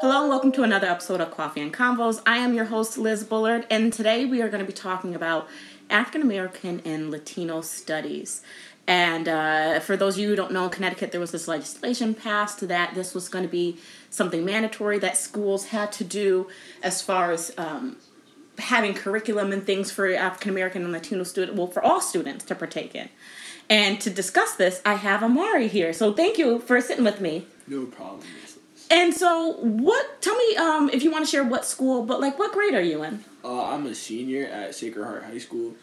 Hello and welcome to another episode of Coffee and Convos. I am your host, Liz Bullard, and today we are going to be talking about African American and Latino studies. And uh, for those of you who don't know, in Connecticut, there was this legislation passed that this was going to be something mandatory that schools had to do as far as um, having curriculum and things for African American and Latino students, well, for all students to partake in. And to discuss this, I have Amari here. So thank you for sitting with me. No problem. And so, what? Tell me um, if you want to share what school, but like, what grade are you in? Uh, I'm a senior at Sacred Heart High School.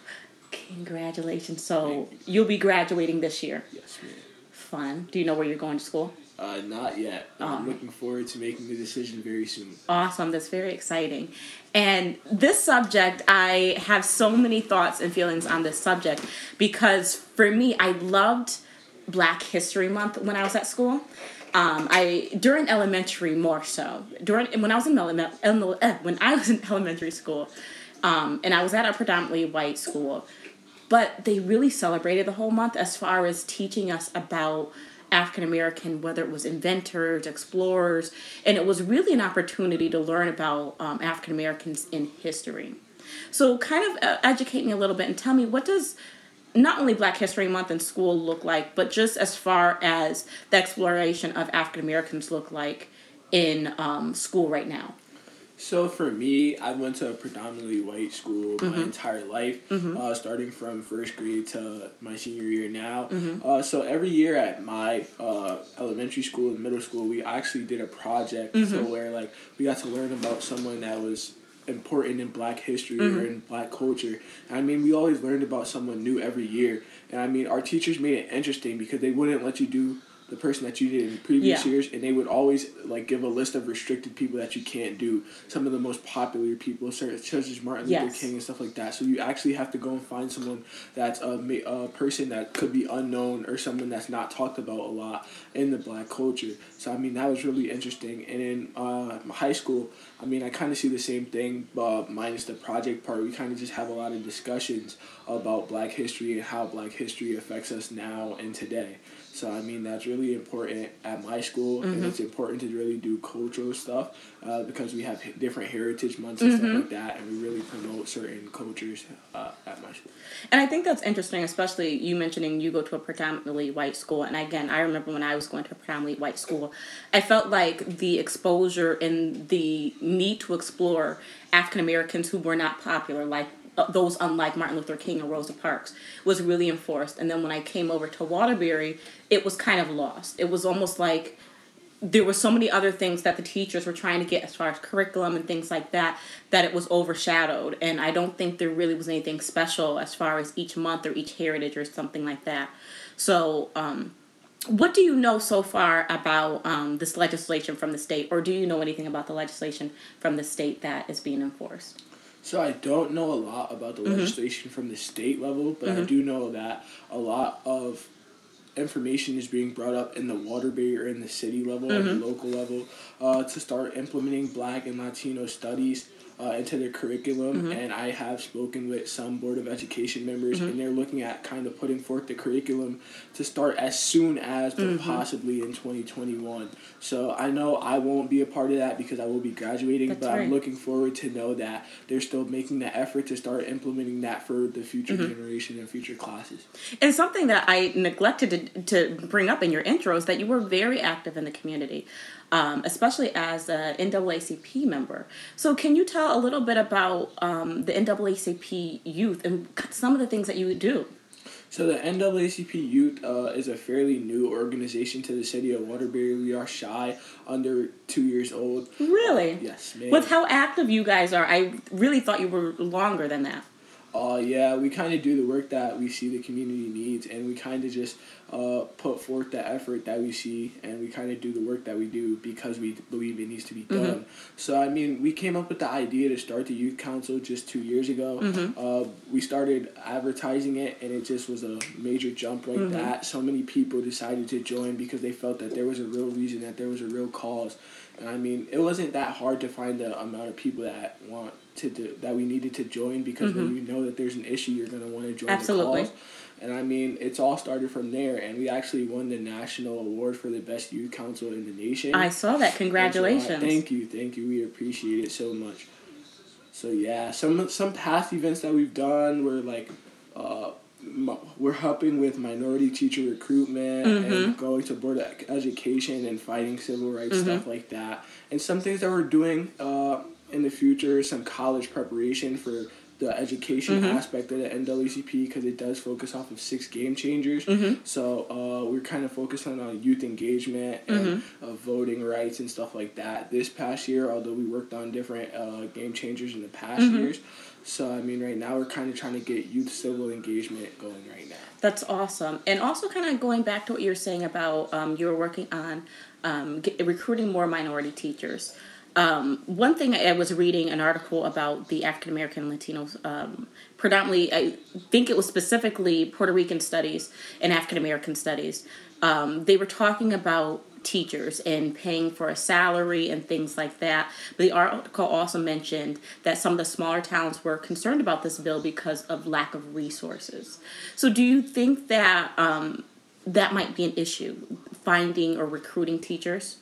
Congratulations! So you. will be graduating this year. Yes, ma'am. Fun. Do you know where you're going to school? Uh, not yet. I'm looking forward to making the decision very soon. Awesome. That's very exciting. And this subject, I have so many thoughts and feelings on this subject because for me, I loved Black History Month when I was at school. Um, I during elementary more so during when I was in uh, when I was in elementary school, um, and I was at a predominantly white school, but they really celebrated the whole month as far as teaching us about African American, whether it was inventors, explorers, and it was really an opportunity to learn about um, African Americans in history. So, kind of uh, educate me a little bit and tell me what does not only Black History Month in school look like, but just as far as the exploration of African Americans look like in um, school right now? So for me, I went to a predominantly white school mm-hmm. my entire life, mm-hmm. uh, starting from first grade to my senior year now. Mm-hmm. Uh, so every year at my uh, elementary school and middle school, we actually did a project so mm-hmm. where like we got to learn about someone that was important in black history mm-hmm. or in black culture. I mean, we always learned about someone new every year. And I mean, our teachers made it interesting because they wouldn't let you do the person that you did in previous yeah. years, and they would always like give a list of restricted people that you can't do. Some of the most popular people, such as Martin Luther yes. King and stuff like that. So you actually have to go and find someone that's a, a person that could be unknown or someone that's not talked about a lot in the black culture. So I mean that was really interesting. And in uh, high school, I mean I kind of see the same thing, but minus the project part. We kind of just have a lot of discussions about Black history and how Black history affects us now and today. So I mean that's really important at my school, mm-hmm. and it's important to really do cultural stuff uh, because we have different heritage months and mm-hmm. stuff like that, and we really promote certain cultures uh, at my school. And I think that's interesting, especially you mentioning you go to a predominantly white school, and again, I remember when I was going to a predominantly white school, I felt like the exposure and the need to explore African Americans who were not popular, like those unlike Martin Luther King and Rosa Parks was really enforced. And then when I came over to Waterbury, it was kind of lost. It was almost like there were so many other things that the teachers were trying to get as far as curriculum and things like that that it was overshadowed and i don't think there really was anything special as far as each month or each heritage or something like that so um, what do you know so far about um, this legislation from the state or do you know anything about the legislation from the state that is being enforced so I don't know a lot about the mm-hmm. legislation from the state level, but mm-hmm. I do know that a lot of information is being brought up in the Waterbury or in the city level mm-hmm. the local level uh, to start implementing Black and Latino studies uh, into their curriculum, mm-hmm. and I have spoken with some Board of Education members, mm-hmm. and they're looking at kind of putting forth the curriculum to start as soon as, mm-hmm. possibly in 2021. So I know I won't be a part of that because I will be graduating, That's but right. I'm looking forward to know that they're still making the effort to start implementing that for the future mm-hmm. generation and future classes. And something that I neglected to, to bring up in your intro is that you were very active in the community um, especially as an NAACP member. So, can you tell a little bit about um, the NAACP youth and some of the things that you do? So the NAACP Youth uh, is a fairly new organization to the city of Waterbury. We are shy, under two years old. Really? Uh, yes, ma'am. With how active you guys are, I really thought you were longer than that. Uh, yeah, we kind of do the work that we see the community needs, and we kind of just uh, put forth the effort that we see, and we kind of do the work that we do because we believe it needs to be done. Mm-hmm. So, I mean, we came up with the idea to start the youth council just two years ago. Mm-hmm. Uh, we started advertising it, and it just was a major jump like mm-hmm. that. So many people decided to join because they felt that there was a real reason, that there was a real cause. And I mean, it wasn't that hard to find the amount of people that want to do, that we needed to join because mm-hmm. when you know that there's an issue, you're gonna want to join Absolutely. the cause. And I mean, it's all started from there, and we actually won the national award for the best youth council in the nation. I saw that. Congratulations! So, uh, thank you, thank you. We appreciate it so much. So yeah, some some past events that we've done were like, uh, we're helping with minority teacher recruitment mm-hmm. and going to board of education and fighting civil rights mm-hmm. stuff like that. And some things that we're doing uh, in the future, some college preparation for the education mm-hmm. aspect of the NAACP because it does focus off of six game changers. Mm-hmm. So uh, we're kind of focusing on youth engagement and mm-hmm. uh, voting rights and stuff like that. This past year, although we worked on different uh, game changers in the past mm-hmm. years, so I mean, right now we're kind of trying to get youth civil engagement going right now. That's awesome, and also kind of going back to what you were saying about um, you were working on um, get, recruiting more minority teachers. Um, one thing I was reading an article about the African American Latinos, um, predominantly, I think it was specifically Puerto Rican studies and African American studies. Um, they were talking about teachers and paying for a salary and things like that. But the article also mentioned that some of the smaller towns were concerned about this bill because of lack of resources. So, do you think that um, that might be an issue, finding or recruiting teachers?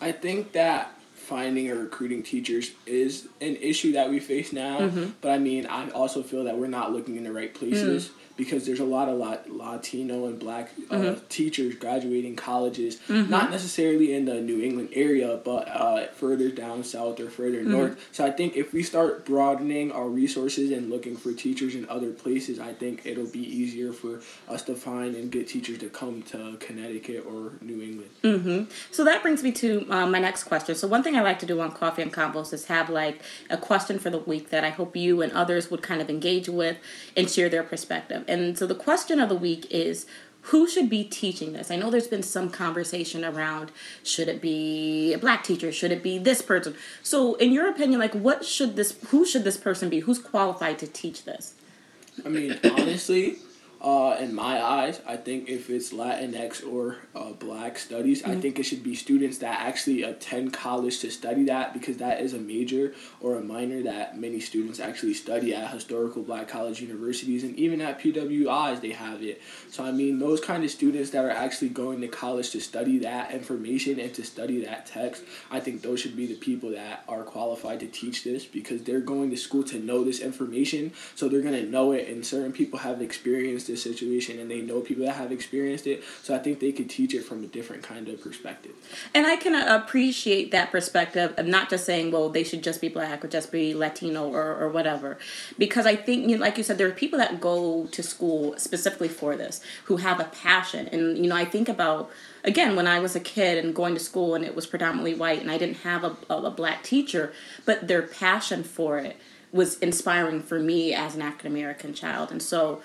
I think that finding or recruiting teachers is an issue that we face now. Mm-hmm. But I mean, I also feel that we're not looking in the right places. Mm because there's a lot of Latino and Black uh, mm-hmm. teachers graduating colleges, mm-hmm. not necessarily in the New England area, but uh, further down south or further mm-hmm. north. So I think if we start broadening our resources and looking for teachers in other places, I think it'll be easier for us to find and get teachers to come to Connecticut or New England. Mm-hmm. So that brings me to uh, my next question. So one thing I like to do on Coffee and Convos is have like a question for the week that I hope you and others would kind of engage with and share their perspective. And so the question of the week is who should be teaching this? I know there's been some conversation around should it be a black teacher? Should it be this person? So, in your opinion, like what should this who should this person be? Who's qualified to teach this? I mean, honestly, uh, in my eyes, I think if it's Latinx or uh, Black studies, mm-hmm. I think it should be students that actually attend college to study that because that is a major or a minor that many students actually study at historical Black college universities and even at PWIs they have it. So I mean, those kind of students that are actually going to college to study that information and to study that text, I think those should be the people that are qualified to teach this because they're going to school to know this information, so they're gonna know it. And certain people have experienced this situation and they know people that have experienced it. So I think they could teach it from a different kind of perspective. And I can appreciate that perspective of not just saying, well, they should just be black or just be Latino or, or whatever. Because I think, you know, like you said, there are people that go to school specifically for this who have a passion. And, you know, I think about again when i was a kid and going to school and it was predominantly white and i didn't have a, a, a, black teacher but their passion for it was inspiring for me as an african american child and so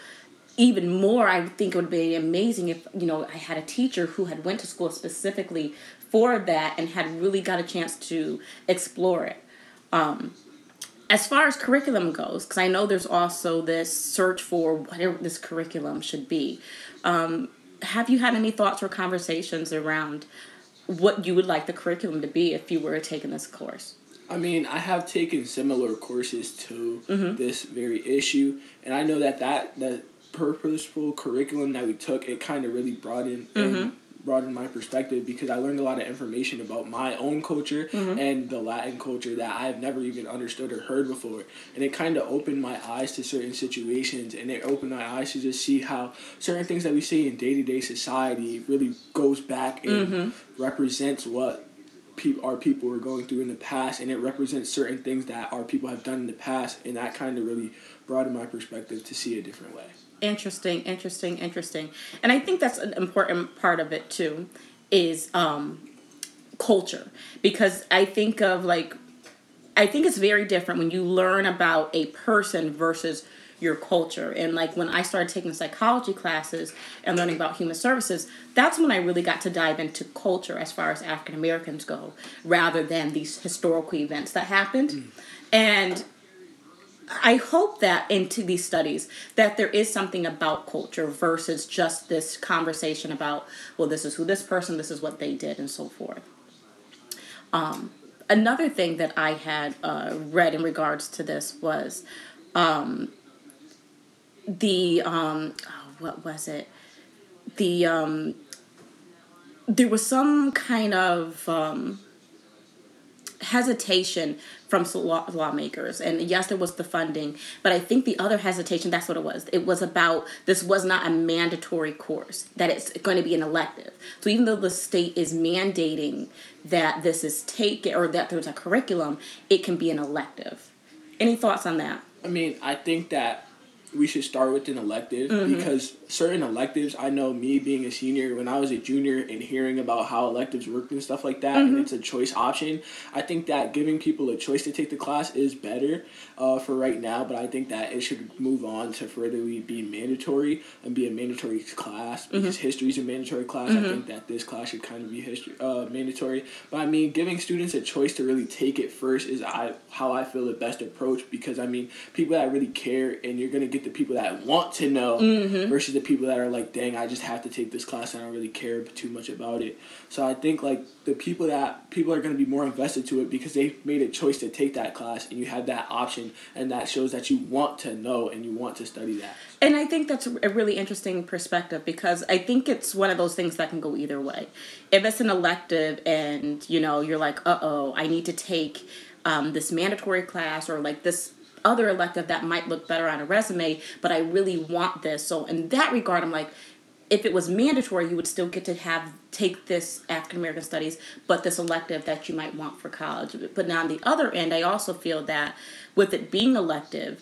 even more i think it would be amazing if you know i had a teacher who had went to school specifically for that and had really got a chance to explore it um, as far as curriculum goes because i know there's also this search for what this curriculum should be um, have you had any thoughts or conversations around what you would like the curriculum to be if you were taking this course I mean, I have taken similar courses to mm-hmm. this very issue, and I know that that that purposeful curriculum that we took, it kind of really broadened mm-hmm. broadened my perspective because I learned a lot of information about my own culture mm-hmm. and the Latin culture that I've never even understood or heard before. And it kind of opened my eyes to certain situations and it opened my eyes to just see how certain things that we see in day to day society really goes back and mm-hmm. represents what our people were going through in the past and it represents certain things that our people have done in the past and that kind of really broadened my perspective to see a different way Interesting, interesting, interesting. And I think that's an important part of it too, is um, culture. Because I think of like, I think it's very different when you learn about a person versus your culture. And like when I started taking psychology classes and learning about human services, that's when I really got to dive into culture as far as African Americans go, rather than these historical events that happened. Mm. And I hope that into these studies that there is something about culture versus just this conversation about well this is who this person this is what they did and so forth. Um, another thing that I had uh, read in regards to this was um, the um, oh, what was it? The um, there was some kind of um, hesitation from law- lawmakers. And yes there was the funding but i think the other hesitation that's what it was. It was about this was not a mandatory course that it's going to be an elective. So even though the state is mandating that this is taken or that there's a curriculum it can be an elective. Any thoughts on that? I mean i think that we should start with an elective mm-hmm. because certain electives i know me being a senior when i was a junior and hearing about how electives work and stuff like that mm-hmm. and it's a choice option i think that giving people a choice to take the class is better uh, for right now but i think that it should move on to further be mandatory and be a mandatory class because mm-hmm. history is a mandatory class i mm-hmm. think that this class should kind of be history uh, mandatory but i mean giving students a choice to really take it first is I, how i feel the best approach because i mean people that really care and you're going to get the people that want to know mm-hmm. versus the people that are like, dang, I just have to take this class. I don't really care too much about it. So I think like the people that people are going to be more invested to it because they made a choice to take that class and you have that option and that shows that you want to know and you want to study that. And I think that's a really interesting perspective because I think it's one of those things that can go either way. If it's an elective and you know you're like, uh oh, I need to take um, this mandatory class or like this other elective that might look better on a resume, but I really want this. So in that regard, I'm like, if it was mandatory, you would still get to have take this African American studies, but this elective that you might want for college. But now on the other end, I also feel that with it being elective,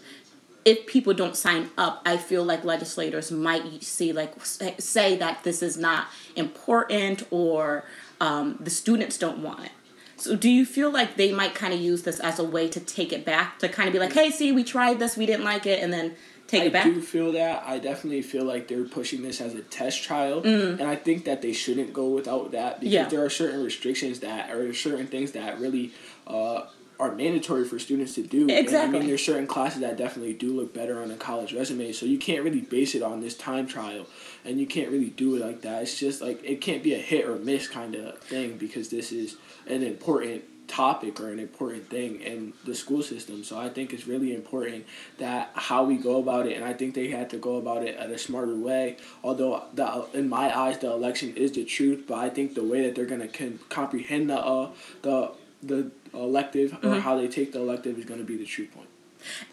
if people don't sign up, I feel like legislators might see like say that this is not important or um, the students don't want it. So do you feel like they might kind of use this as a way to take it back to kind of be like, hey, see, we tried this, we didn't like it, and then take I it back? I do feel that. I definitely feel like they're pushing this as a test trial, mm. and I think that they shouldn't go without that because yeah. there are certain restrictions that or certain things that really. Uh, are mandatory for students to do. Exactly. And I mean, there's certain classes that definitely do look better on a college resume, so you can't really base it on this time trial, and you can't really do it like that. It's just like it can't be a hit or miss kind of thing because this is an important topic or an important thing in the school system. So I think it's really important that how we go about it, and I think they had to go about it at a smarter way. Although the in my eyes, the election is the truth, but I think the way that they're gonna con- comprehend the uh, the the elective mm-hmm. or how they take the elective is going to be the true point.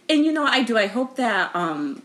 And you know, I do. I hope that um,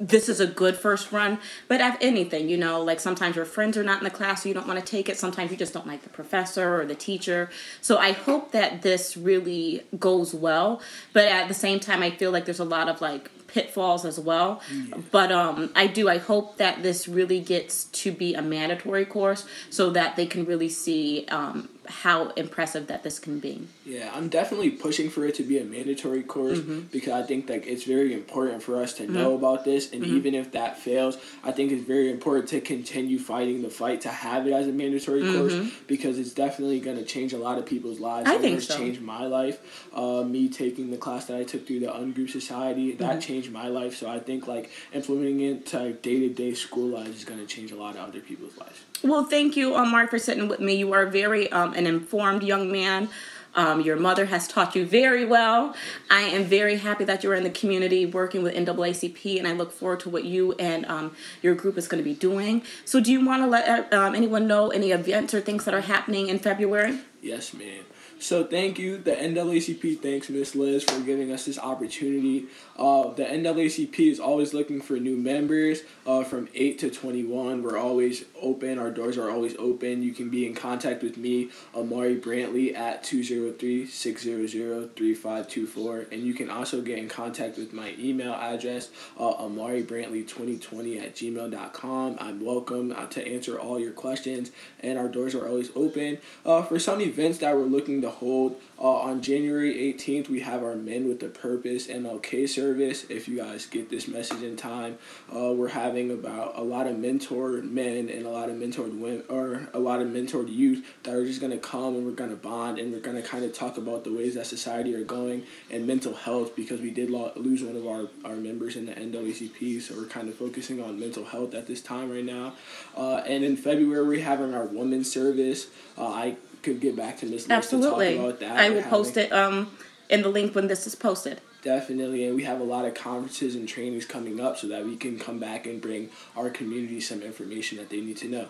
this is a good first run. But if anything, you know, like sometimes your friends are not in the class, so you don't want to take it. Sometimes you just don't like the professor or the teacher. So I hope that this really goes well. But at the same time, I feel like there's a lot of like pitfalls as well. Yeah. But um, I do. I hope that this really gets to be a mandatory course so that they can really see um, how impressive that this can be. Yeah, I'm definitely pushing for it to be a mandatory course mm-hmm. because I think like it's very important for us to mm-hmm. know about this, and mm-hmm. even if that fails, I think it's very important to continue fighting the fight to have it as a mandatory course mm-hmm. because it's definitely going to change a lot of people's lives. I it think so. Changed my life. Uh, me taking the class that I took through the Ungroup Society that mm-hmm. changed my life. So I think like implementing it to day to day school life is going to change a lot of other people's lives. Well, thank you, um, Mark, for sitting with me. You are very um, an informed young man. Um, your mother has taught you very well. I am very happy that you're in the community working with NAACP, and I look forward to what you and um, your group is going to be doing. So, do you want to let uh, um, anyone know any events or things that are happening in February? Yes, ma'am. So thank you, the NAACP. Thanks, Miss Liz, for giving us this opportunity. Uh, the NAACP is always looking for new members uh, from 8 to 21. We're always open. Our doors are always open. You can be in contact with me, Amari Brantley, at 203-600-3524. And you can also get in contact with my email address, uh, amaribrantley2020 at gmail.com. I'm welcome uh, to answer all your questions, and our doors are always open. Uh, for some events that we're looking to hold. Uh, on January 18th, we have our Men with a Purpose MLK service. If you guys get this message in time, uh, we're having about a lot of mentored men and a lot of mentored women, or a lot of mentored youth that are just going to come and we're going to bond and we're going to kind of talk about the ways that society are going and mental health because we did lo- lose one of our, our members in the NAACP. So we're kind of focusing on mental health at this time right now. Uh, and in February, we're having our women's service. Uh, I could get back to Miss Absolutely. I will post it um, in the link when this is posted. Definitely, and we have a lot of conferences and trainings coming up so that we can come back and bring our community some information that they need to know.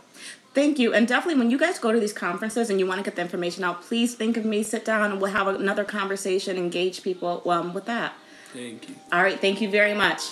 Thank you. And definitely, when you guys go to these conferences and you want to get the information out, please think of me, sit down, and we'll have another conversation, engage people um, with that. Thank you. All right. Thank you very much.